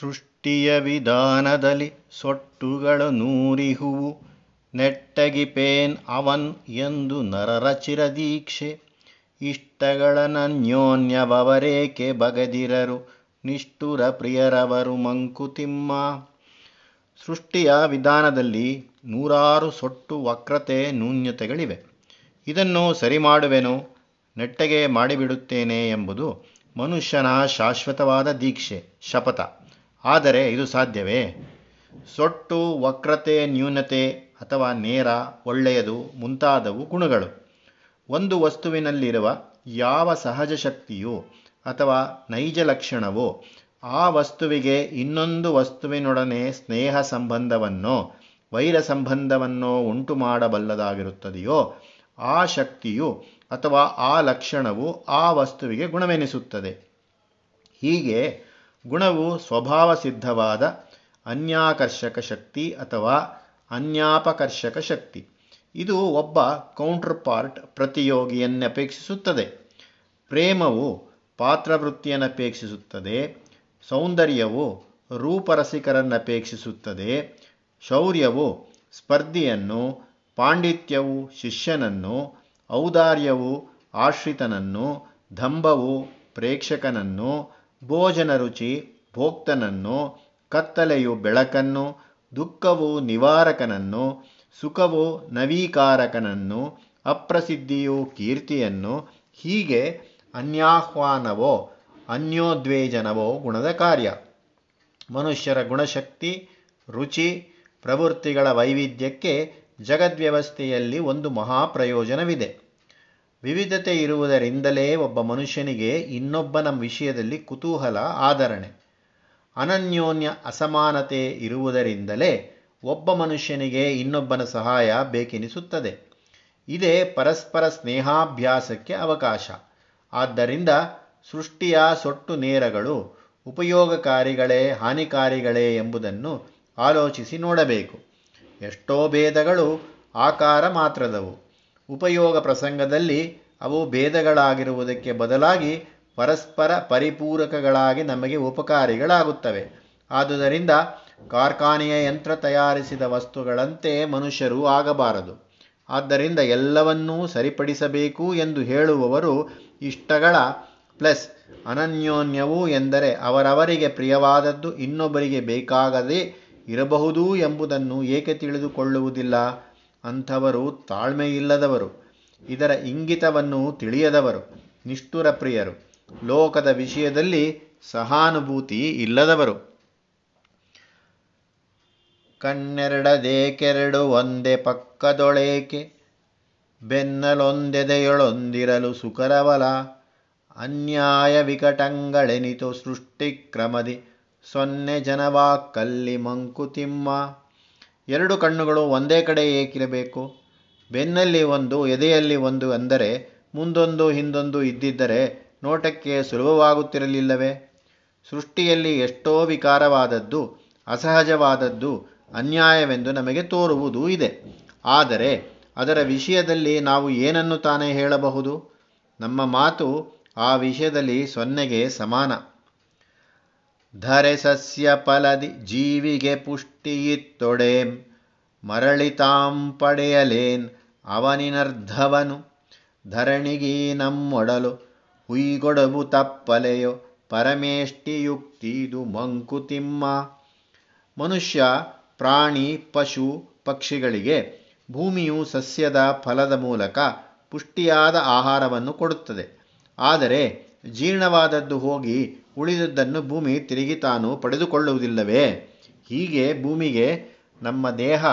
ಸೃಷ್ಟಿಯ ವಿಧಾನದಲ್ಲಿ ಸೊಟ್ಟುಗಳ ನೂರಿಹುವು. ನೆಟ್ಟಗಿ ಪೇನ್ ಅವನ್ ಎಂದು ನರರ ಚಿರದೀಕ್ಷೆ ಇಷ್ಟಗಳನನ್ಯೋನ್ಯವರೇಕೆ ಬಗೆದಿರರು. ನಿಷ್ಠುರ ಪ್ರಿಯರವರು ಮಂಕುತಿಮ್ಮ. ಸೃಷ್ಟಿಯ ವಿಧಾನದಲ್ಲಿ ನೂರಾರು ಸೊಟ್ಟು ವಕ್ರತೆ ನ್ಯೂನ್ಯತೆಗಳಿವೆ ಇದನ್ನು ಸರಿ ಮಾಡುವೆನು ನೆಟ್ಟಗೆ ಮಾಡಿಬಿಡುತ್ತೇನೆ ಎಂಬುದು ಮನುಷ್ಯನ ಶಾಶ್ವತವಾದ ದೀಕ್ಷೆ, ಶಪಥ. ಆದರೆ ಇದು ಸಾಧ್ಯವೇ? ಸೊಟ್ಟು, ವಕ್ರತೆ, ನ್ಯೂನತೆ ಅಥವಾ ನೇರ, ಒಳ್ಳೆಯದು ಮುಂತಾದವು ಗುಣಗಳು. ಒಂದು ವಸ್ತುವಿನಲ್ಲಿರುವ ಯಾವ ಸಹಜ ಶಕ್ತಿಯು ಅಥವಾ ನೈಜ ಲಕ್ಷಣವೋ ಆ ವಸ್ತುವಿಗೆ ಇನ್ನೊಂದು ವಸ್ತುವಿನೊಡನೆ ಸ್ನೇಹ ಸಂಬಂಧವನ್ನೋ, ವೈರ ಸಂಬಂಧವನ್ನೋ ಉಂಟು ಮಾಡಬಲ್ಲದಾಗಿರುತ್ತದೆಯೋ, ಆ ಶಕ್ತಿಯು ಅಥವಾ ಆ ಲಕ್ಷಣವು ಆ ವಸ್ತುವಿಗೆ ಗುಣವೆನಿಸುತ್ತದೆ. ಹೀಗೆ ಗುಣವು ಸ್ವಭಾವ ಸಿದ್ಧವಾದ ಅನ್ಯಾಕರ್ಷಕ ಶಕ್ತಿ ಅಥವಾ ಅನ್ಯಾಪಕರ್ಷಕ ಶಕ್ತಿ. ಇದು ಒಬ್ಬ ಕೌಂಟರ್ ಪಾರ್ಟ್ ಪ್ರತಿಯೋಗಿಯನ್ನಪೇಕ್ಷಿಸುತ್ತದೆ ಪ್ರೇಮವು ಪಾತ್ರವೃತ್ತಿಯನ್ನಪೇಕ್ಷಿಸುತ್ತದೆ ಸೌಂದರ್ಯವು ರೂಪರಸಿಕರನ್ನಪೇಕ್ಷಿಸುತ್ತದೆ ಶೌರ್ಯವು ಸ್ಪರ್ಧಿಯನ್ನು, ಪಾಂಡಿತ್ಯವು ಶಿಷ್ಯನನ್ನು, ಔದಾರ್ಯವು ಆಶ್ರಿತನನ್ನು ದಂಭವು ಪ್ರೇಕ್ಷಕನನ್ನು ಭೋಜನ ರುಚಿ, ಭೋಕ್ತನನ್ನು, ಕತ್ತಲೆಯು ಬೆಳಕನ್ನು, ದುಃಖವು ನಿವಾರಕನನ್ನು, ಸುಖವು ನವೀಕಾರಕನನ್ನು, ಅಪ್ರಸಿದ್ಧಿಯು ಕೀರ್ತಿಯನ್ನು, ಹೀಗೆ ಅನ್ಯಾಹ್ವಾನವೋ, ಅನ್ಯೋದ್ವೇಜನವೋ ಗುಣದ ಕಾರ್ಯ. ಮನುಷ್ಯರ ಗುಣಶಕ್ತಿ, ರುಚಿ, ಪ್ರವೃತ್ತಿಗಳ ವೈವಿಧ್ಯಕ್ಕೆ ಜಗದ್ವ್ಯವಸ್ಥೆಯಲ್ಲಿ ಒಂದು ಮಹಾಪ್ರಯೋಜನವಿದೆ ವಿವಿಧತೆ ಇರುವುದರಿಂದಲೇ ಒಬ್ಬ ಮನುಷ್ಯನಿಗೆ ಇನ್ನೊಬ್ಬನ ವಿಷಯದಲ್ಲಿ ಕುತೂಹಲ, ಆದರಣೆ. ಅನನ್ಯೋನ್ಯ ಅಸಮಾನತೆ ಇರುವುದರಿಂದಲೇ ಒಬ್ಬ ಮನುಷ್ಯನಿಗೆ ಇನ್ನೊಬ್ಬನ ಸಹಾಯ ಬೇಕೆನಿಸುತ್ತದೆ. ಇದೇ ಪರಸ್ಪರ ಸ್ನೇಹಾಭ್ಯಾಸಕ್ಕೆ ಅವಕಾಶ. ಆದ್ದರಿಂದ ಸೃಷ್ಟಿಯ ಸೊಟ್ಟು ನೇರಗಳು ಉಪಯೋಗಕಾರಿಗಳೇ, ಹಾನಿಕಾರಿಗಳೇ ಎಂಬುದನ್ನು ಆಲೋಚಿಸಿ ನೋಡಬೇಕು. ಎಷ್ಟೋ ಭೇದಗಳು ಆಕಾರ ಮಾತ್ರದವು. ಉಪಯೋಗ ಪ್ರಸಂಗದಲ್ಲಿ ಅವು ಭೇದಗಳಾಗಿರುವುದಕ್ಕೆ ಬದಲಾಗಿ ಪರಸ್ಪರ ಪರಿಪೂರಕಗಳಾಗಿ ನಮಗೆ ಉಪಕಾರಿಗಳಾಗುತ್ತವೆ. ಆದುದರಿಂದ ಕಾರ್ಖಾನೆಯ ಯಂತ್ರ ತಯಾರಿಸಿದ ವಸ್ತುಗಳಂತೆ ಮನುಷ್ಯರು ಆಗಬಾರದು. ಆದ್ದರಿಂದ ಎಲ್ಲವನ್ನೂ ಸರಿಪಡಿಸಬೇಕು ಎಂದು ಹೇಳುವವರು ಇಷ್ಟಗಳ ಪ್ಲಸ್ ಅನನ್ಯೋನ್ಯವು ಎಂದರೆ ಅವರವರಿಗೆ ಪ್ರಿಯವಾದದ್ದು ಇನ್ನೊಬ್ಬರಿಗೆ ಬೇಕಾಗದೇ ಇರಬಹುದು ಎಂಬುದನ್ನು ಏಕೆ ತಿಳಿದುಕೊಳ್ಳುವುದಿಲ್ಲ? ಅಂಥವರು ತಾಳ್ಮೆಯಿಲ್ಲದವರು, ಇದರ ಇಂಗಿತವನ್ನು ತಿಳಿಯದವರು, ನಿಷ್ಠುರ ಪ್ರಿಯರು, ಲೋಕದ ವಿಷಯದಲ್ಲಿ ಸಹಾನುಭೂತಿ ಇಲ್ಲದವರು. ಕಣ್ಣೆರಡದೇಕೆರಡು ಒಂದೇ ಪಕ್ಕದೊಳೇಕೆ, ಬೆನ್ನಲೊಂದೆದೆಯೊಳೊಂದಿರಲು ಸುಕರವಲ ಅನ್ಯಾಯ ವಿಕಟಂಗಳೆನಿತು ಸೃಷ್ಟಿಕ್ರಮದಿ, ಸೊನ್ನೆ ಜನವಾಕ್ಕಲ್ಲಿ ಮಂಕುತಿಮ್ಮ. ಎರಡು ಕಣ್ಣುಗಳು ಒಂದೇ ಕಡೆ ಏಕಿರಬೇಕು. ಬೆನ್ನಲ್ಲಿ ಒಂದು, ಎದೆಯಲ್ಲಿ ಒಂದು ಅಂದರೆ ಮುಂದೊಂದು, ಹಿಂದೊಂದು ಇದ್ದಿದ್ದರೆ ನೋಟಕ್ಕೆ ಸುಲಭವಾಗುತ್ತಿರಲಿಲ್ಲವೇ? ಸೃಷ್ಟಿಯಲ್ಲಿ ಎಷ್ಟೋ ವಿಕಾರವಾದದ್ದು, ಅಸಹಜವಾದದ್ದು, ಅನ್ಯಾಯವೆಂದು ನಮಗೆ ತೋರುವುದೂ ಇದೆ. ಆದರೆ ಅದರ ವಿಷಯದಲ್ಲಿ ನಾವು ಏನನ್ನು ತಾನೇ ಹೇಳಬಹುದು? ನಮ್ಮ ಮಾತು ಆ ವಿಷಯದಲ್ಲಿ ಸೊನ್ನೆಗೆ ಸಮಾನ. ಧರೆ ಸಸ್ಯ ಫಲದಿ ಜೀವಿಗೆ ಪುಷ್ಟಿಯಿತ್ತೊಡೇಂ. ಮರಳಿತಾಂ ಪಡೆಯಲೇನ್ ಅವನಿನರ್ಧವನು. ಧರಣಿಗೀ ನಮ್ಮೊಡಲು ಹುಯ್ಗೊಡಬು ತಪ್ಪಲೆಯೋ. ಪರಮೇಷ್ಟಿಯುಕ್ತಿದು ಮಂಕುತಿಮ್ಮ. ಮನುಷ್ಯ, ಪ್ರಾಣಿ, ಪಶು, ಪಕ್ಷಿಗಳಿಗೆ ಭೂಮಿಯು ಸಸ್ಯದ ಫಲದ ಮೂಲಕ ಪುಷ್ಟಿಯಾದ ಆಹಾರವನ್ನು ಕೊಡುತ್ತದೆ. ಆದರೆ ಜೀರ್ಣವಾದದ್ದು ಹೋಗಿ ಉಳಿದದ್ದನ್ನು ಭೂಮಿ ತಿರುಗಿ ತಾನು ಪಡೆದುಕೊಳ್ಳುವುದಿಲ್ಲವೇ? ಹೀಗೆ ಭೂಮಿಗೆ ನಮ್ಮ ದೇಹ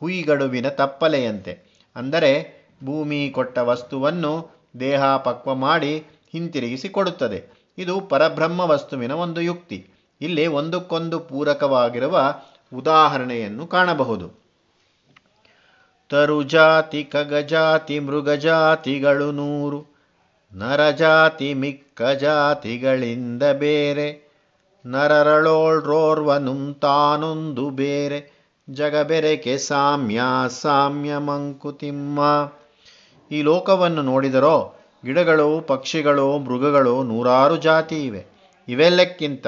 ಹುಯಿಗಡುವಿನ ತಪ್ಪಲೆಯಂತೆ. ಅಂದರೆ ಭೂಮಿ ಕೊಟ್ಟ ವಸ್ತುವನ್ನು ದೇಹ ಪಕ್ವ ಮಾಡಿ ಹಿಂತಿರುಗಿಸಿ ಕೊಡುತ್ತದೆ. ಇದು ಪರಬ್ರಹ್ಮ ವಸ್ತುವಿನ ಒಂದು ಯುಕ್ತಿ. ಇಲ್ಲಿ ಒಂದಕ್ಕೊಂದು ಪೂರಕವಾಗಿರುವ ಉದಾಹರಣೆಯನ್ನು ಕಾಣಬಹುದು. ತರುಜಾತಿ, ಕಗಜಾತಿ, ಮೃಗಜಾತಿಗಳು ನೂರು. ನರಜಾತಿ ಮಿಕ್ಕ ಜಾತಿಗಳಿಂದ ಬೇರೆ, ನರರಳೋಳ್ರೋರ್ವನುಂ ತಾನೊಂದು ಬೇರೆ. ಜಗಬೆರೆಕೆ ಸಾಮ್ಯ ಸಾಮ್ಯ ಮಂಕುತಿಮ್ಮ. ಈ ಲೋಕವನ್ನು ನೋಡಿದರೋ, ಗಿಡಗಳು, ಪಕ್ಷಿಗಳು, ಮೃಗಗಳು ನೂರಾರು ಜಾತಿ ಇವೆ. ಇವೆಲ್ಲಕ್ಕಿಂತ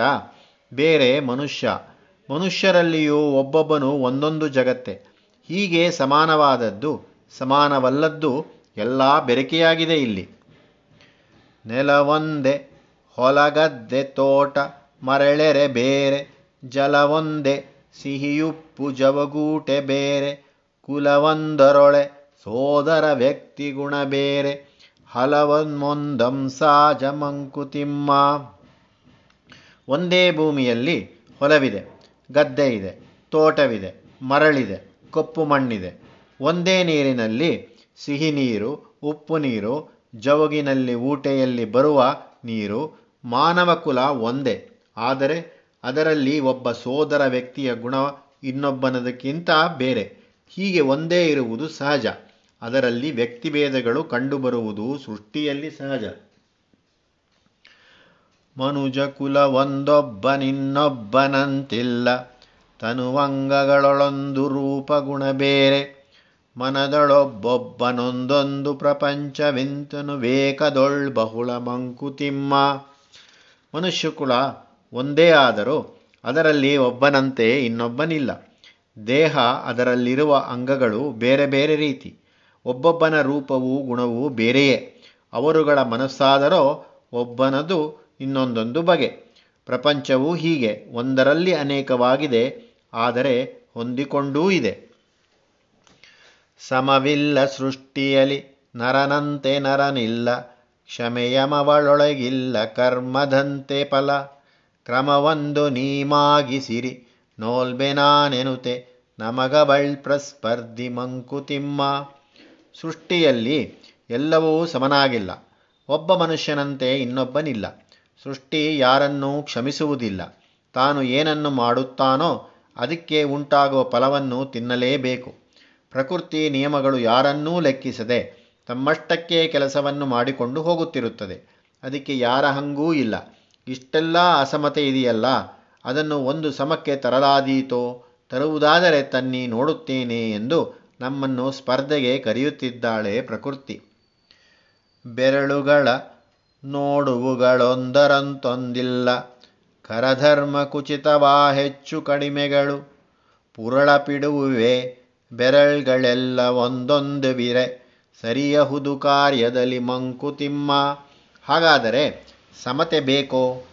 ಬೇರೆ ಮನುಷ್ಯ. ಮನುಷ್ಯರಲ್ಲಿಯೂ ಒಬ್ಬೊಬ್ಬನು ಒಂದೊಂದು ಜಗತ್ತೆ. ಹೀಗೆ ಸಮಾನವಾದದ್ದು, ಸಮಾನವಲ್ಲದ್ದು ಎಲ್ಲ ಬೆರಕೆಯಾಗಿದೆ ಇಲ್ಲಿ. ನೆಲವೊಂದೆ ಹೊಲಗದ್ದೆ ತೋಟ, ಮರಳೆರೆ ಬೇರೆ ಜಲವೊಂದೆ ಸಿಹಿಯುಪ್ಪು ಜವಗೂಟೆ ಬೇರೆ ಕುಲವೊಂದರೊಳೆ ಸೋದರ ವ್ಯಕ್ತಿ ಗುಣ ಬೇರೆ ಹಲವೊಂದೊಂದಂ ಸಾಜ ಮಂಕುತಿಮ್ಮ. ಒಂದೇ ಭೂಮಿಯಲ್ಲಿ ಹೊಲವಿದೆ, ಗದ್ದೆ ಇದೆ, ತೋಟವಿದೆ, ಮರಳಿದೆ, ಕಪ್ಪು ಮಣ್ಣಿದೆ. ಒಂದೇ ನೀರಿನಲ್ಲಿ ಸಿಹಿ ನೀರು, ಉಪ್ಪು ನೀರು ಜವುಗಿನಲ್ಲಿ ಊಟೆಯಲ್ಲಿ ಬರುವ ನೀರು ಮಾನವ ಕುಲ ಒಂದೇ. ಆದರೆ ಅದರಲ್ಲಿ ಒಬ್ಬ ಸೋದರ ವ್ಯಕ್ತಿಯ ಗುಣ ಇನ್ನೊಬ್ಬನದಕ್ಕಿಂತ ಬೇರೆ. ಹೀಗೆ ಒಂದೇ ಇರುವುದು ಸಹಜ. ಅದರಲ್ಲಿ ವ್ಯಕ್ತಿಭೇದಗಳು ಕಂಡುಬರುವುದು ಸೃಷ್ಟಿಯಲ್ಲಿ ಸಹಜ. ಮನುಜ ಕುಲ ಒಂದೊಬ್ಬನಿನ್ನೊಬ್ಬನಂತಿಲ್ಲ. ತನುವಂಗಗಳೊಳೊಂದು ರೂಪ ಗುಣ ಬೇರೆ. ಮನದೊಳೊಬ್ಬೊಬ್ಬನೊಂದೊಂದು ಪ್ರಪಂಚವಿಂತನು ವೇಕದೊಳ್ ಬಹುಳ ಮಂಕುತಿಮ್ಮ. ಮನುಷ್ಯಕುಲ ಒಂದೇ ಆದರೂ ಅದರಲ್ಲಿ ಒಬ್ಬನಂತೆ ಇನ್ನೊಬ್ಬನಿಲ್ಲ. ದೇಹ ಅದರಲ್ಲಿರುವ ಅಂಗಗಳು ಬೇರೆ ಬೇರೆ ರೀತಿ. ಒಬ್ಬೊಬ್ಬನ ರೂಪವೂ ಗುಣವೂ ಬೇರೆಯೇ. ಅವರುಗಳ ಮನಸ್ಸಾದರೋ ಒಬ್ಬನದು ಇನ್ನೊಂದೊಂದು ಬಗೆ. ಪ್ರಪಂಚವೂ ಹೀಗೆ, ಒಂದರಲ್ಲಿ ಅನೇಕವಾಗಿದೆ, ಆದರೆ ಹೊಂದಿಕೊಂಡೂ ಇದೆ. ಸಮವಿಲ್ಲ ಸೃಷ್ಟಿಯಲಿ, ನರನಂತೆ ನರನಿಲ್ಲ, ಕ್ಷಮೆಯಮವಳೊಳಗಿಲ್ಲ ಕರ್ಮದಂತೆ ಫಲ. ಕ್ರಮವೊಂದು ನೀಮಾಗಿಸಿರಿ ನೋಲ್ಬೆನಾನೆನುತೆ ನಮಗ ಪ್ರಸ್ಪರ್ಧಿ ಮಂಕುತಿಮ್ಮ. ಸೃಷ್ಟಿಯಲ್ಲಿ ಎಲ್ಲವೂ ಸಮನಾಗಿಲ್ಲ, ಒಬ್ಬ ಮನುಷ್ಯನಂತೆ ಇನ್ನೊಬ್ಬನಿಲ್ಲ. ಸೃಷ್ಟಿ ಯಾರನ್ನೂ ಕ್ಷಮಿಸುವುದಿಲ್ಲ, ತಾನು ಏನನ್ನು ಮಾಡುತ್ತಾನೋ ಅದಕ್ಕೆ ಉಂಟಾಗುವ ಫಲವನ್ನು ತಿನ್ನಲೇಬೇಕು. ಪ್ರಕೃತಿ ನಿಯಮಗಳು ಯಾರನ್ನೂ ಲೆಕ್ಕಿಸದೆ ತಮ್ಮಷ್ಟಕ್ಕೆ ಕೆಲಸವನ್ನು ಮಾಡಿಕೊಂಡು ಹೋಗುತ್ತಿರುತ್ತದೆ. ಅದಕ್ಕೆ ಯಾರ ಹಂಗೂ ಇಲ್ಲ. ಇಷ್ಟೆಲ್ಲ ಅಸಮತೆ ಇದೆಯಲ್ಲ? ಅದನ್ನು ಒಂದು ಸಮಕ್ಕೆ ತರಲಾದೀತೋ? ತರುವುದಾದರೆ ತನ್ನಿ ನೋಡುತ್ತೇನೆ ಎಂದು ನಮ್ಮನ್ನು ಸ್ಪರ್ಧೆಗೆ ಕರೆಯುತ್ತಿದ್ದಾಳೆ ಪ್ರಕೃತಿ. ಬೆರಳುಗಳ ನೋಡುವುಗಳೊಂದರಂತೊಂದಿಲ್ಲ. ಕರಧರ್ಮ ಕುಚಿತವಾ ಹೆಚ್ಚು ಕಡಿಮೆಗಳು. ಪುರಳಪಿಡುವೆ ಬೆರಳ್ಗಳೆಲ್ಲ ಒಂದೊಂದು ವಿರೆ. ಸರಿಯಹುದು ಕಾರ್ಯದಲ್ಲಿ ಮಂಕುತಿಮ್ಮ ಹಾಗಾದರೆ ಸಮತೆ ಬೇಕೋ?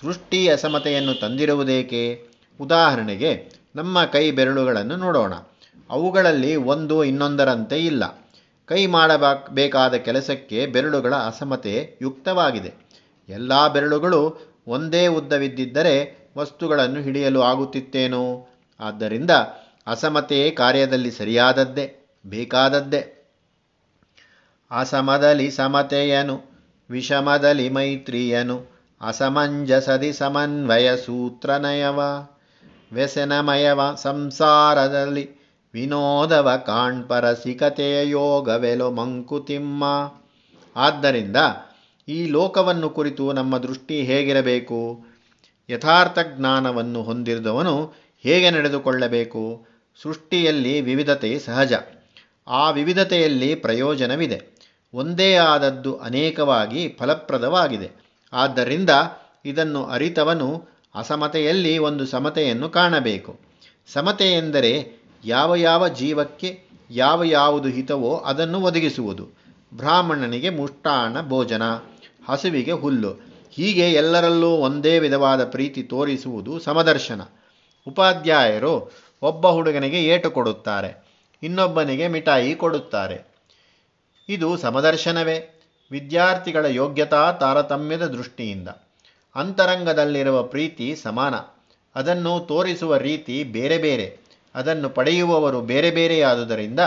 ಸೃಷ್ಟಿ ಅಸಮತೆಯನ್ನು ತಂದಿರುವುದೇಕೆ? ಉದಾಹರಣೆಗೆ, ನಮ್ಮ ಕೈ ಬೆರಳುಗಳನ್ನು ನೋಡೋಣ. ಅವುಗಳಲ್ಲಿ ಒಂದು ಇನ್ನೊಂದರಂತೆ ಇಲ್ಲ. ಕೈ ಮಾಡಬೇಕಾದ ಕೆಲಸಕ್ಕೆ ಬೆರಳುಗಳ ಅಸಮತೆ ಯುಕ್ತವಾಗಿದೆ. ಎಲ್ಲ ಬೆರಳುಗಳು ಒಂದೇ ಉದ್ದವಿದ್ದಿದ್ದರೆ ವಸ್ತುಗಳನ್ನು ಹಿಡಿಯಲು ಆಗುತ್ತಿತ್ತೇನೋ? ಆದ್ದರಿಂದ ಅಸಮತೆ ಕಾರ್ಯದಲ್ಲಿ ಸರಿಯಾದದ್ದೇ, ಬೇಕಾದದ್ದೇ. ಅಸಮದಲ್ಲಿ ಸಮತೆಯನು ವಿಷಮದಲ್ಲಿ ಮೈತ್ರಿಯನು, ಅಸಮಂಜಸದಿ ಸಮನ್ವಯ ಸೂತ್ರನಯವ, ವ್ಯಸನಮಯವ ಸಂಸಾರದಲ್ಲಿ ವಿನೋದವ ಕಾಣ್ಪರ ಸಿಕತೆಯ ಯೋಗವೆಲೋ ಮಂಕುತಿಮ್ಮ. ಆದ್ದರಿಂದ ಈ ಲೋಕವನ್ನು ಕುರಿತು ನಮ್ಮ ದೃಷ್ಟಿ ಹೇಗಿರಬೇಕು? ಯಥಾರ್ಥ ಜ್ಞಾನವನ್ನು ಹೊಂದಿರುವವನು ಹೇಗೆ ನಡೆದುಕೊಳ್ಳಬೇಕು? ಸೃಷ್ಟಿಯಲ್ಲಿ ವಿವಿಧತೆ ಸಹಜ. ಆ ವಿವಿಧತೆಯಲ್ಲಿ ಪ್ರಯೋಜನವಿದೆ. ಒಂದೇ ಆದದ್ದು ಅನೇಕವಾಗಿ ಫಲಪ್ರದವಾಗಿದೆ. ಆದ್ದರಿಂದ ಇದನ್ನು ಅರಿತವನು ಅಸಮತೆಯಲ್ಲಿ ಒಂದು ಸಮತೆಯನ್ನು ಕಾಣಬೇಕು. ಸಮತೆ ಎಂದರೆ ಯಾವ ಯಾವ ಜೀವಕ್ಕೆ ಯಾವ ಯಾವುದು ಹಿತವೋ ಅದನ್ನು ಒದಗಿಸುವುದು. ಬ್ರಾಹ್ಮಣನಿಗೆ ಮುಷ್ಟಾಣ ಭೋಜನ, ಹಸುವಿಗೆ ಹುಲ್ಲು, ಹೀಗೆ ಎಲ್ಲರಲ್ಲೂ ಒಂದೇ ವಿಧವಾದ ಪ್ರೀತಿ ತೋರಿಸುವುದು ಸಮದರ್ಶನ. ಉಪಾಧ್ಯಾಯರು ಒಬ್ಬ ಹುಡುಗನಿಗೆ ಏಟು ಕೊಡುತ್ತಾರೆ, ಇನ್ನೊಬ್ಬನಿಗೆ ಮಿಠಾಯಿ ಕೊಡುತ್ತಾರೆ. ಇದು ಸಮದರ್ಶನವೇ. ವಿದ್ಯಾರ್ಥಿಗಳ ಯೋಗ್ಯತಾ ತಾರತಮ್ಯದ ದೃಷ್ಟಿಯಿಂದ. ಅಂತರಂಗದಲ್ಲಿರುವ ಪ್ರೀತಿ ಸಮಾನ. ಅದನ್ನು ತೋರಿಸುವ ರೀತಿ ಬೇರೆ ಬೇರೆ. ಅದನ್ನು ಪಡೆಯುವವರು ಬೇರೆ ಬೇರೆಯಾದುದರಿಂದ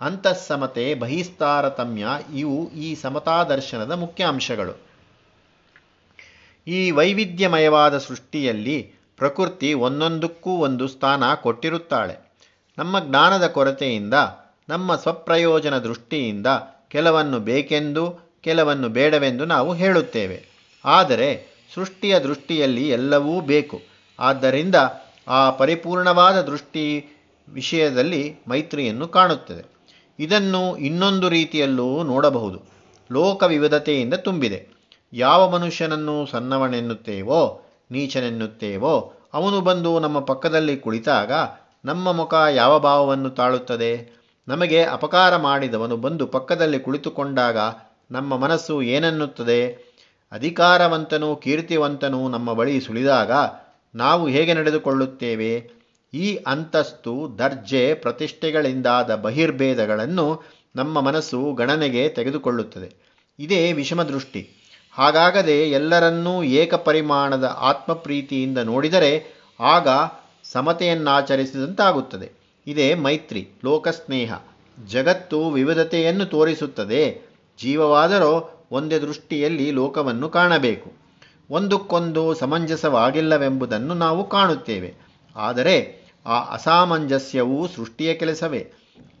ಅಂತಃಸಮತೆ, ಬಹಿಸ್ತಾರತಮ್ಯ ಇವು ಈ ಸಮತಾದರ್ಶನದ ಮುಖ್ಯ ಅಂಶಗಳು ಈ ವೈವಿಧ್ಯಮಯವಾದ ಸೃಷ್ಟಿಯಲ್ಲಿ ಪ್ರಕೃತಿ ಒಂದೊಂದಕ್ಕೂ ಒಂದು ಸ್ಥಾನ ಕೊಟ್ಟಿರುತ್ತಾಳೆ. ನಮ್ಮ ಜ್ಞಾನದ ಕೊರತೆಯಿಂದ, ನಮ್ಮ ಸ್ವಪ್ರಯೋಜನ ದೃಷ್ಟಿಯಿಂದ ಕೆಲವನ್ನು ಬೇಕೆಂದು, ಕೆಲವನ್ನು ಬೇಡವೆಂದು ನಾವು ಹೇಳುತ್ತೇವೆ. ಆದರೆ ಸೃಷ್ಟಿಯ ದೃಷ್ಟಿಯಲ್ಲಿ ಎಲ್ಲವೂ ಬೇಕು. ಆದ್ದರಿಂದ ಆ ಪರಿಪೂರ್ಣವಾದ ದೃಷ್ಟಿ ವಿಷಯದಲ್ಲಿ ಮೈತ್ರಿಯನ್ನು ಕಾಣುತ್ತದೆ. ಇದನ್ನು ಇನ್ನೊಂದು ರೀತಿಯಲ್ಲೂ ನೋಡಬಹುದು. ಲೋಕ ವಿವಿಧತೆಯಿಂದ ತುಂಬಿದೆ. ಯಾವ ಮನುಷ್ಯನನ್ನು ಸಣ್ಣವನೆನ್ನುತ್ತೇವೋ ನೀಚನೆನ್ನುತ್ತೇವೋ? ಅವನು ಬಂದು ನಮ್ಮ ಪಕ್ಕದಲ್ಲಿ ಕುಳಿತಾಗ, ನಮ್ಮ ಮುಖ ಯಾವ ಭಾವವನ್ನು ತಾಳುತ್ತದೆ? ನಮಗೆ ಅಪಕಾರ ಮಾಡಿದವನು ಬಂದು ಪಕ್ಕದಲ್ಲಿ ಕುಳಿತುಕೊಂಡಾಗ ನಮ್ಮ ಮನಸ್ಸು ಏನನ್ನುತ್ತದೆ? ಅಧಿಕಾರವಂತನು ಕೀರ್ತಿವಂತನು ನಮ್ಮ ಬಳಿ ಸುಳಿದಾಗ ನಾವು ಹೇಗೆ ನಡೆದುಕೊಳ್ಳುತ್ತೇವೆ? ಈ ಅಂತಸ್ತು, ದರ್ಜೆ, ಪ್ರತಿಷ್ಠೆಗಳಿಂದಾದ ಬಹಿರ್ಭೇದಗಳನ್ನು ನಮ್ಮ ಮನಸ್ಸು ಗಣನೆಗೆ ತೆಗೆದುಕೊಳ್ಳುತ್ತದೆ. ಇದೇ ವಿಷಮದೃಷ್ಟಿ. ಹಾಗಾಗದೆ ಎಲ್ಲರನ್ನೂ ಏಕಪರಿಮಾಣದ ಆತ್ಮಪ್ರೀತಿಯಿಂದ ನೋಡಿದರೆ ಆಗ ಸಮತೆಯನ್ನಾಚರಿಸಿದಂತಾಗುತ್ತದೆ. ಇದೇ ಮೈತ್ರಿ, ಲೋಕಸ್ನೇಹ. ಜಗತ್ತು ವಿವಿಧತೆಯನ್ನು ತೋರಿಸುತ್ತದೆ. ಜೀವವಾದರೂ ಒಂದೇ ದೃಷ್ಟಿಯಲ್ಲಿ ಲೋಕವನ್ನು ಕಾಣಬೇಕು. ಒಂದಕ್ಕೊಂದು ಸಮಂಜಸವಾಗಿಲ್ಲವೆಂಬುದನ್ನು ನಾವು ಕಾಣುತ್ತೇವೆ. ಆದರೆ ಆ ಅಸಾಮಂಜಸ್ಯವು ಸೃಷ್ಟಿಯ ಕೆಲಸವೇ.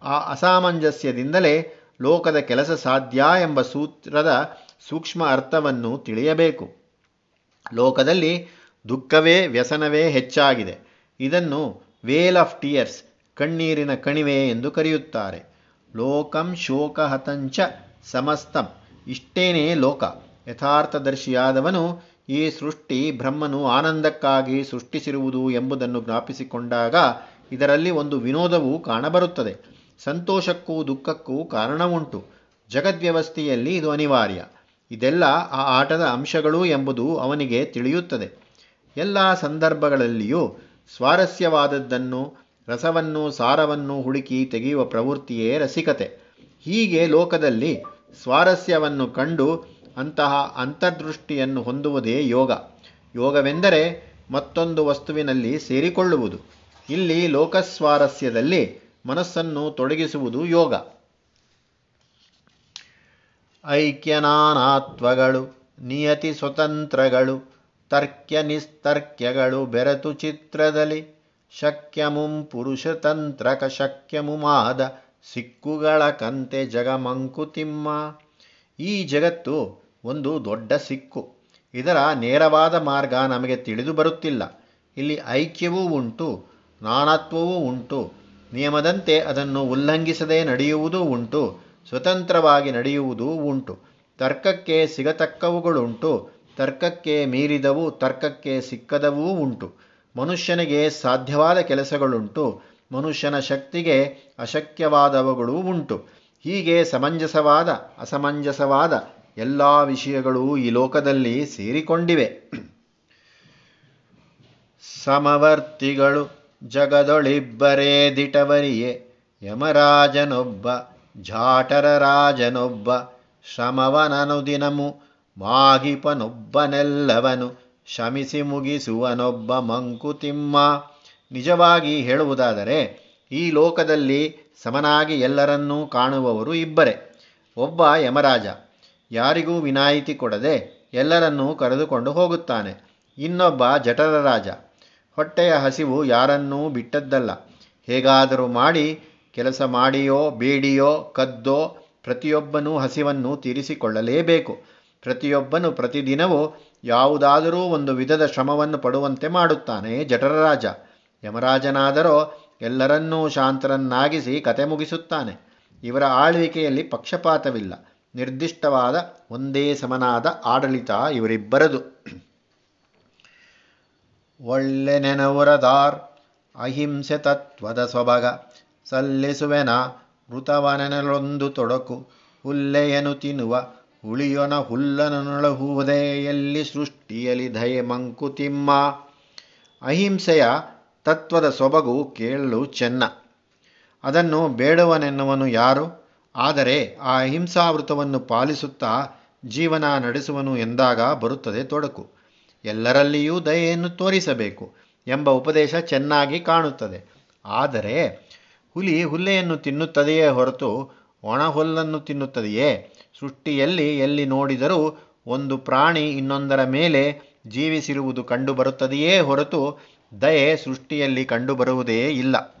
ಆ ಅಸಾಮಂಜಸ್ಯದಿಂದಲೇ ಲೋಕದ ಕೆಲಸ ಸಾಧ್ಯ ಎಂಬ ಸೂತ್ರದ ಸೂಕ್ಷ್ಮ ಅರ್ಥವನ್ನು ತಿಳಿಯಬೇಕು. ಲೋಕದಲ್ಲಿ ದುಃಖವೇ, ವ್ಯಸನವೇ ಹೆಚ್ಚಾಗಿದೆ. ಇದನ್ನು ವೇಲ್ ಆಫ್ ಟಿಯರ್ಸ್, ಕಣ್ಣೀರಿನ ಕಣಿವೆ ಎಂದು ಕರೆಯುತ್ತಾರೆ. ಲೋಕಂ ಶೋಕಹತಂಚ ಸಮಸ್ತಂ. ಇಷ್ಟೇನೇ ಲೋಕ. ಯಥಾರ್ಥದರ್ಶಿಯಾದವನು ಈ ಸೃಷ್ಟಿ ಬ್ರಹ್ಮನು ಆನಂದಕ್ಕಾಗಿ ಸೃಷ್ಟಿಸಿರುವುದು ಎಂಬುದನ್ನು ಜ್ಞಾಪಿಸಿಕೊಂಡಾಗ ಇದರಲ್ಲಿ ಒಂದು ವಿನೋದವೂ ಕಾಣಬರುತ್ತದೆ. ಸಂತೋಷಕ್ಕೂ ದುಃಖಕ್ಕೂ ಕಾರಣವುಂಟು. ಜಗದ್ವ್ಯವಸ್ಥೆಯಲ್ಲಿ ಇದು ಅನಿವಾರ್ಯ. ಇದೆಲ್ಲ ಆ ಆಟದ ಅಂಶಗಳು ಎಂಬುದು ಅವನಿಗೆ ತಿಳಿಯುತ್ತದೆ. ಎಲ್ಲ ಸಂದರ್ಭಗಳಲ್ಲಿಯೂ ಸ್ವಾರಸ್ಯವಾದದ್ದನ್ನು, ರಸವನ್ನು ಸಾರವನ್ನು ಹುಡುಕಿ ತೆಗೆಯುವ ಪ್ರವೃತ್ತಿಯೇ ರಸಿಕತೆ. ಹೀಗೆ ಲೋಕದಲ್ಲಿ ಸ್ವಾರಸ್ಯವನ್ನು ಕಂಡು ಅಂತಹ ಅಂತರ್ದೃಷ್ಟಿಯನ್ನು ಹೊಂದುವುದೇ ಯೋಗ. ಯೋಗವೆಂದರೆ ಮತ್ತೊಂದು ವಸ್ತುವಿನಲ್ಲಿ ಸೇರಿಕೊಳ್ಳುವುದು. ಇಲ್ಲಿ ಲೋಕಸ್ವಾರಸ್ಯದಲ್ಲಿ ಮನಸ್ಸನ್ನು ತೊಡಗಿಸುವುದು ಯೋಗ. ಐಕ್ಯನಾನಾತ್ವಗಳು, ನಿಯತಿ ಸ್ವತಂತ್ರಗಳು, ತರ್ಕ್ಯ ನಿಸ್ತರ್ಕ್ಯಗಳು ಬೆರೆತು ಚಿತ್ರದಲ್ಲಿ, ಶಕ್ಯಮುಂ ಪುರುಷತಂತ್ರಕ ಶಕ್ಯಮುಮಾದ ಸಿಕ್ಕುಗಳ ಕಂತೆ ಜಗಮಂಕುತಿಮ್ಮ. ಈ ಜಗತ್ತು ಒಂದು ದೊಡ್ಡ ಸಿಕ್ಕು. ಇದರ ನೇರವಾದ ಮಾರ್ಗ ನಮಗೆ ತಿಳಿದು ಬರುತ್ತಿಲ್ಲ. ಇಲ್ಲಿ ಐಕ್ಯವೂ ಉಂಟು ನಾನಾತ್ವವೂ ಉಂಟು. ನಿಯಮದಂತೆ ಅದನ್ನು ಉಲ್ಲಂಘಿಸದೆ ನಡೆಯುವುದೂ ಉಂಟು. ಸ್ವತಂತ್ರವಾಗಿ ನಡೆಯುವುದೂ ಉಂಟು. ತರ್ಕಕ್ಕೆ ಸಿಗತಕ್ಕವುಗಳುಂಟು. ತರ್ಕಕ್ಕೆ ಮೀರಿದವು, ತರ್ಕಕ್ಕೆ ಸಿಕ್ಕದವೂ ಉಂಟು. ಮನುಷ್ಯನಿಗೆ ಸಾಧ್ಯವಾದ ಕೆಲಸಗಳುಂಟು. ಮನುಷ್ಯನ ಶಕ್ತಿಗೆ ಅಶಕ್ಯವಾದವುಗಳೂ ಉಂಟು. ಹೀಗೆ ಸಮಂಜಸವಾದ, ಅಸಮಂಜಸವಾದ ಎಲ್ಲ ವಿಷಯಗಳು ಈ ಲೋಕದಲ್ಲಿ ಸೇರಿಕೊಂಡಿವೆ. ಸಮವರ್ತಿಗಳು ಜಗದೊಳಿಬ್ಬರೇ ದಿಟವರಿಯೇ. ಯಮರಾಜನೊಬ್ಬ ಜಾಟರ ರಾಜನೊಬ್ಬ ಶ್ರಮವನನುದಿನಮು ಮಾಗಿಪನೊಬ್ಬನೆಲ್ಲವನು ಶಮಿಸಿ ಮುಗಿಸುವನೊಬ್ಬ ಮಂಕುತಿಮ್ಮ. ನಿಜವಾಗಿ ಹೇಳುವುದಾದರೆ, ಈ ಲೋಕದಲ್ಲಿ ಸಮನಾಗಿ ಎಲ್ಲರನ್ನೂ ಕಾಣುವವರು ಇಬ್ಬರೇ. ಒಬ್ಬ ಯಮರಾಜ, ಯಾರಿಗೂ ವಿನಾಯಿತಿ ಕೊಡದೆ ಎಲ್ಲರನ್ನೂ ಕರೆದುಕೊಂಡು ಹೋಗುತ್ತಾನೆ. ಇನ್ನೊಬ್ಬ ಜಠರ ರಾಜ ಹೊಟ್ಟೆಯ ಹಸಿವು ಯಾರನ್ನೂ ಬಿಟ್ಟದ್ದಲ್ಲ. ಹೇಗಾದರೂ ಮಾಡಿ ಕೆಲಸ ಮಾಡಿಯೋ, ಬೇಡಿಯೋ, ಕದ್ದೋ ಪ್ರತಿಯೊಬ್ಬನೂ ಹಸಿವನ್ನು ತೀರಿಸಿಕೊಳ್ಳಲೇಬೇಕು. ಪ್ರತಿಯೊಬ್ಬನು ಪ್ರತಿದಿನವೂ ಯಾವುದಾದರೂ ಒಂದು ವಿಧದ ಶ್ರಮವನ್ನು ಪಡುವಂತೆ ಮಾಡುತ್ತಾನೆ ಜಠರರಾಜ ಯಮರಾಜನಾದರೋ ಎಲ್ಲರನ್ನೂ ಶಾಂತರನ್ನಾಗಿಸಿ ಕತೆ ಮುಗಿಸುತ್ತಾನೆ. ಇವರ ಆಳ್ವಿಕೆಯಲ್ಲಿ ಪಕ್ಷಪಾತವಿಲ್ಲ. ನಿರ್ದಿಷ್ಟವಾದ ಒಂದೇ ಸಮನಾದ ಆಡಳಿತ ಇವರಿಬ್ಬರದು. ಒಳ್ಳೆ ನೆನವುರದಾರ್ ಅಹಿಂಸೆ ತತ್ವದ ಸೊಬಗ ಸಲ್ಲಿಸುವೆನ? ಮೃತವನೆನಲೊಂದು ತೊಡಕು. ಹುಲ್ಲೆಯನು ತಿನ್ನುವ, ಹುಳಿಯೊನ ಹುಲ್ಲನೊಳಹುವುದೇ. ಎಲ್ಲಿ ಸೃಷ್ಟಿಯಲಿ ದಯೆ ಮಂಕುತಿಮ್ಮ ಅಹಿಂಸೆಯ ತತ್ವದ ಸೊಬಗು ಕೇಳಲು ಚೆನ್ನ. ಅದನ್ನು ಬೇಡುವನೆನ್ನುವನು ಯಾರು? ಆದರೆ ಆ ಅಹಿಂಸಾವೃತವನ್ನು ಪಾಲಿಸುತ್ತಾ ಜೀವನ ನಡೆಸುವನು ಎಂದಾಗ ಬರುತ್ತದೆ ತೊಡಕು. ಎಲ್ಲರಲ್ಲಿಯೂ ದಯೆಯನ್ನು ತೋರಿಸಬೇಕು ಎಂಬ ಉಪದೇಶ ಚೆನ್ನಾಗಿ ಕಾಣುತ್ತದೆ. ಆದರೆ ಹುಲಿ ಹುಲ್ಲೆಯನ್ನು ತಿನ್ನುತ್ತದೆಯೇ ಹೊರತು ಒಣ ಹುಲ್ಲನ್ನು ತಿನ್ನುತ್ತದೆಯೇ? ಸೃಷ್ಟಿಯಲ್ಲಿ ಎಲ್ಲಿ ನೋಡಿದರೂ ಒಂದು ಪ್ರಾಣಿ ಇನ್ನೊಂದರ ಮೇಲೆ ಜೀವಿಸಿರುವುದು ಕಂಡುಬರುತ್ತದೆಯೇ ಹೊರತು ದಯೆ ಸೃಷ್ಟಿಯಲ್ಲಿ ಕಂಡುಬರುವುದೇ ಇಲ್ಲ.